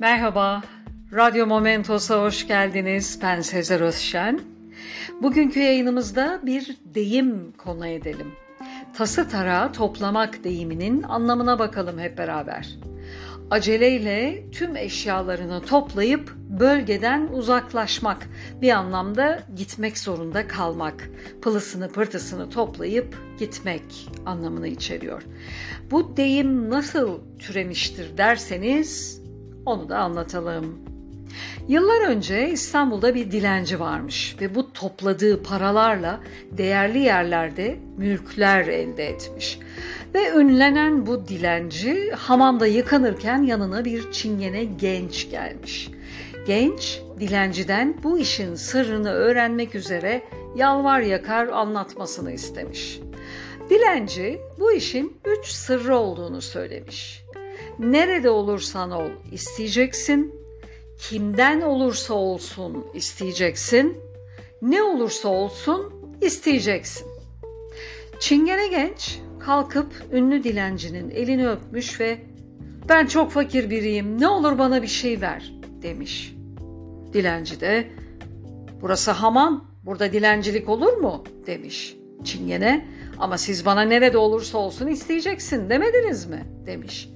Merhaba, Radyo Momentos'a hoş geldiniz. Ben Sezer Özşen. Bugünkü yayınımızda bir deyim konu edelim. Tası tarağı toplamak deyiminin anlamına bakalım hep beraber. Aceleyle tüm eşyalarını toplayıp bölgeden uzaklaşmak, bir anlamda gitmek zorunda kalmak, pılısını pırtısını toplayıp gitmek anlamını içeriyor. Bu deyim nasıl türemiştir derseniz onu da anlatalım. Yıllar önce İstanbul'da bir dilenci varmış ve bu topladığı paralarla değerli yerlerde mülkler elde etmiş. Ve ünlenen bu dilenci hamamda yıkanırken yanına bir çingene genç gelmiş. Genç dilenciden bu işin sırrını öğrenmek üzere yalvar yakar anlatmasını istemiş. Dilenci bu işin üç sırrı olduğunu söylemiş. Nerede olursan ol isteyeceksin, kimden olursa olsun isteyeceksin, ne olursa olsun isteyeceksin. Çingene genç kalkıp ünlü dilencinin elini öpmüş ve ben çok fakir biriyim ne olur bana bir şey ver demiş. Dilenci de burası hamam burada dilencilik olur mu demiş. Çingene ama siz bana nerede olursa olsun isteyeceksin demediniz mi demiş.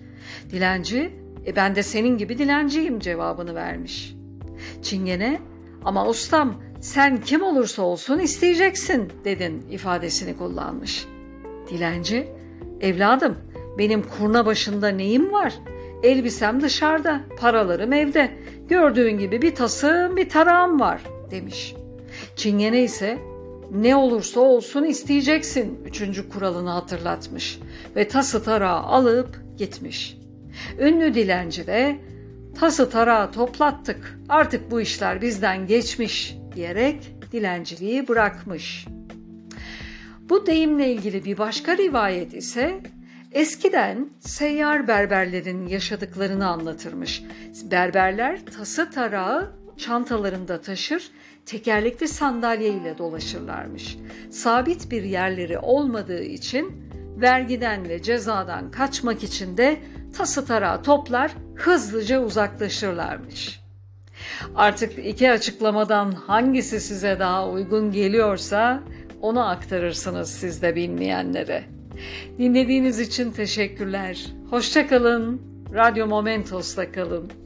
Dilenci e ben de senin gibi dilenciyim cevabını vermiş. Çingene ama ustam sen kim olursa olsun isteyeceksin dedin ifadesini kullanmış. Dilenci evladım benim kurna başında neyim var? Elbisem dışarıda, paralarım evde. Gördüğün gibi bir tasım bir tarağım var demiş. Çingene ise ne olursa olsun isteyeceksin üçüncü kuralını hatırlatmış ve tası tarağı alıp gitmiş. Ünlü dilenci de tası tarağı toplattık artık bu işler bizden geçmiş diyerek dilenciliği bırakmış. Bu deyimle ilgili bir başka rivayet ise eskiden seyyar berberlerin yaşadıklarını anlatırmış. Berberler tası tarağı çantalarında taşır, tekerlekli sandalye ile dolaşırlarmış. Sabit bir yerleri olmadığı için vergiden ve cezadan kaçmak için de tası tarağı toplar hızlıca uzaklaşırlarmış. Artık iki açıklamadan hangisi size daha uygun geliyorsa onu aktarırsınız siz de bilmeyenlere. Dinlediğiniz için teşekkürler. Hoşçakalın. Radyo Momentos'ta kalın.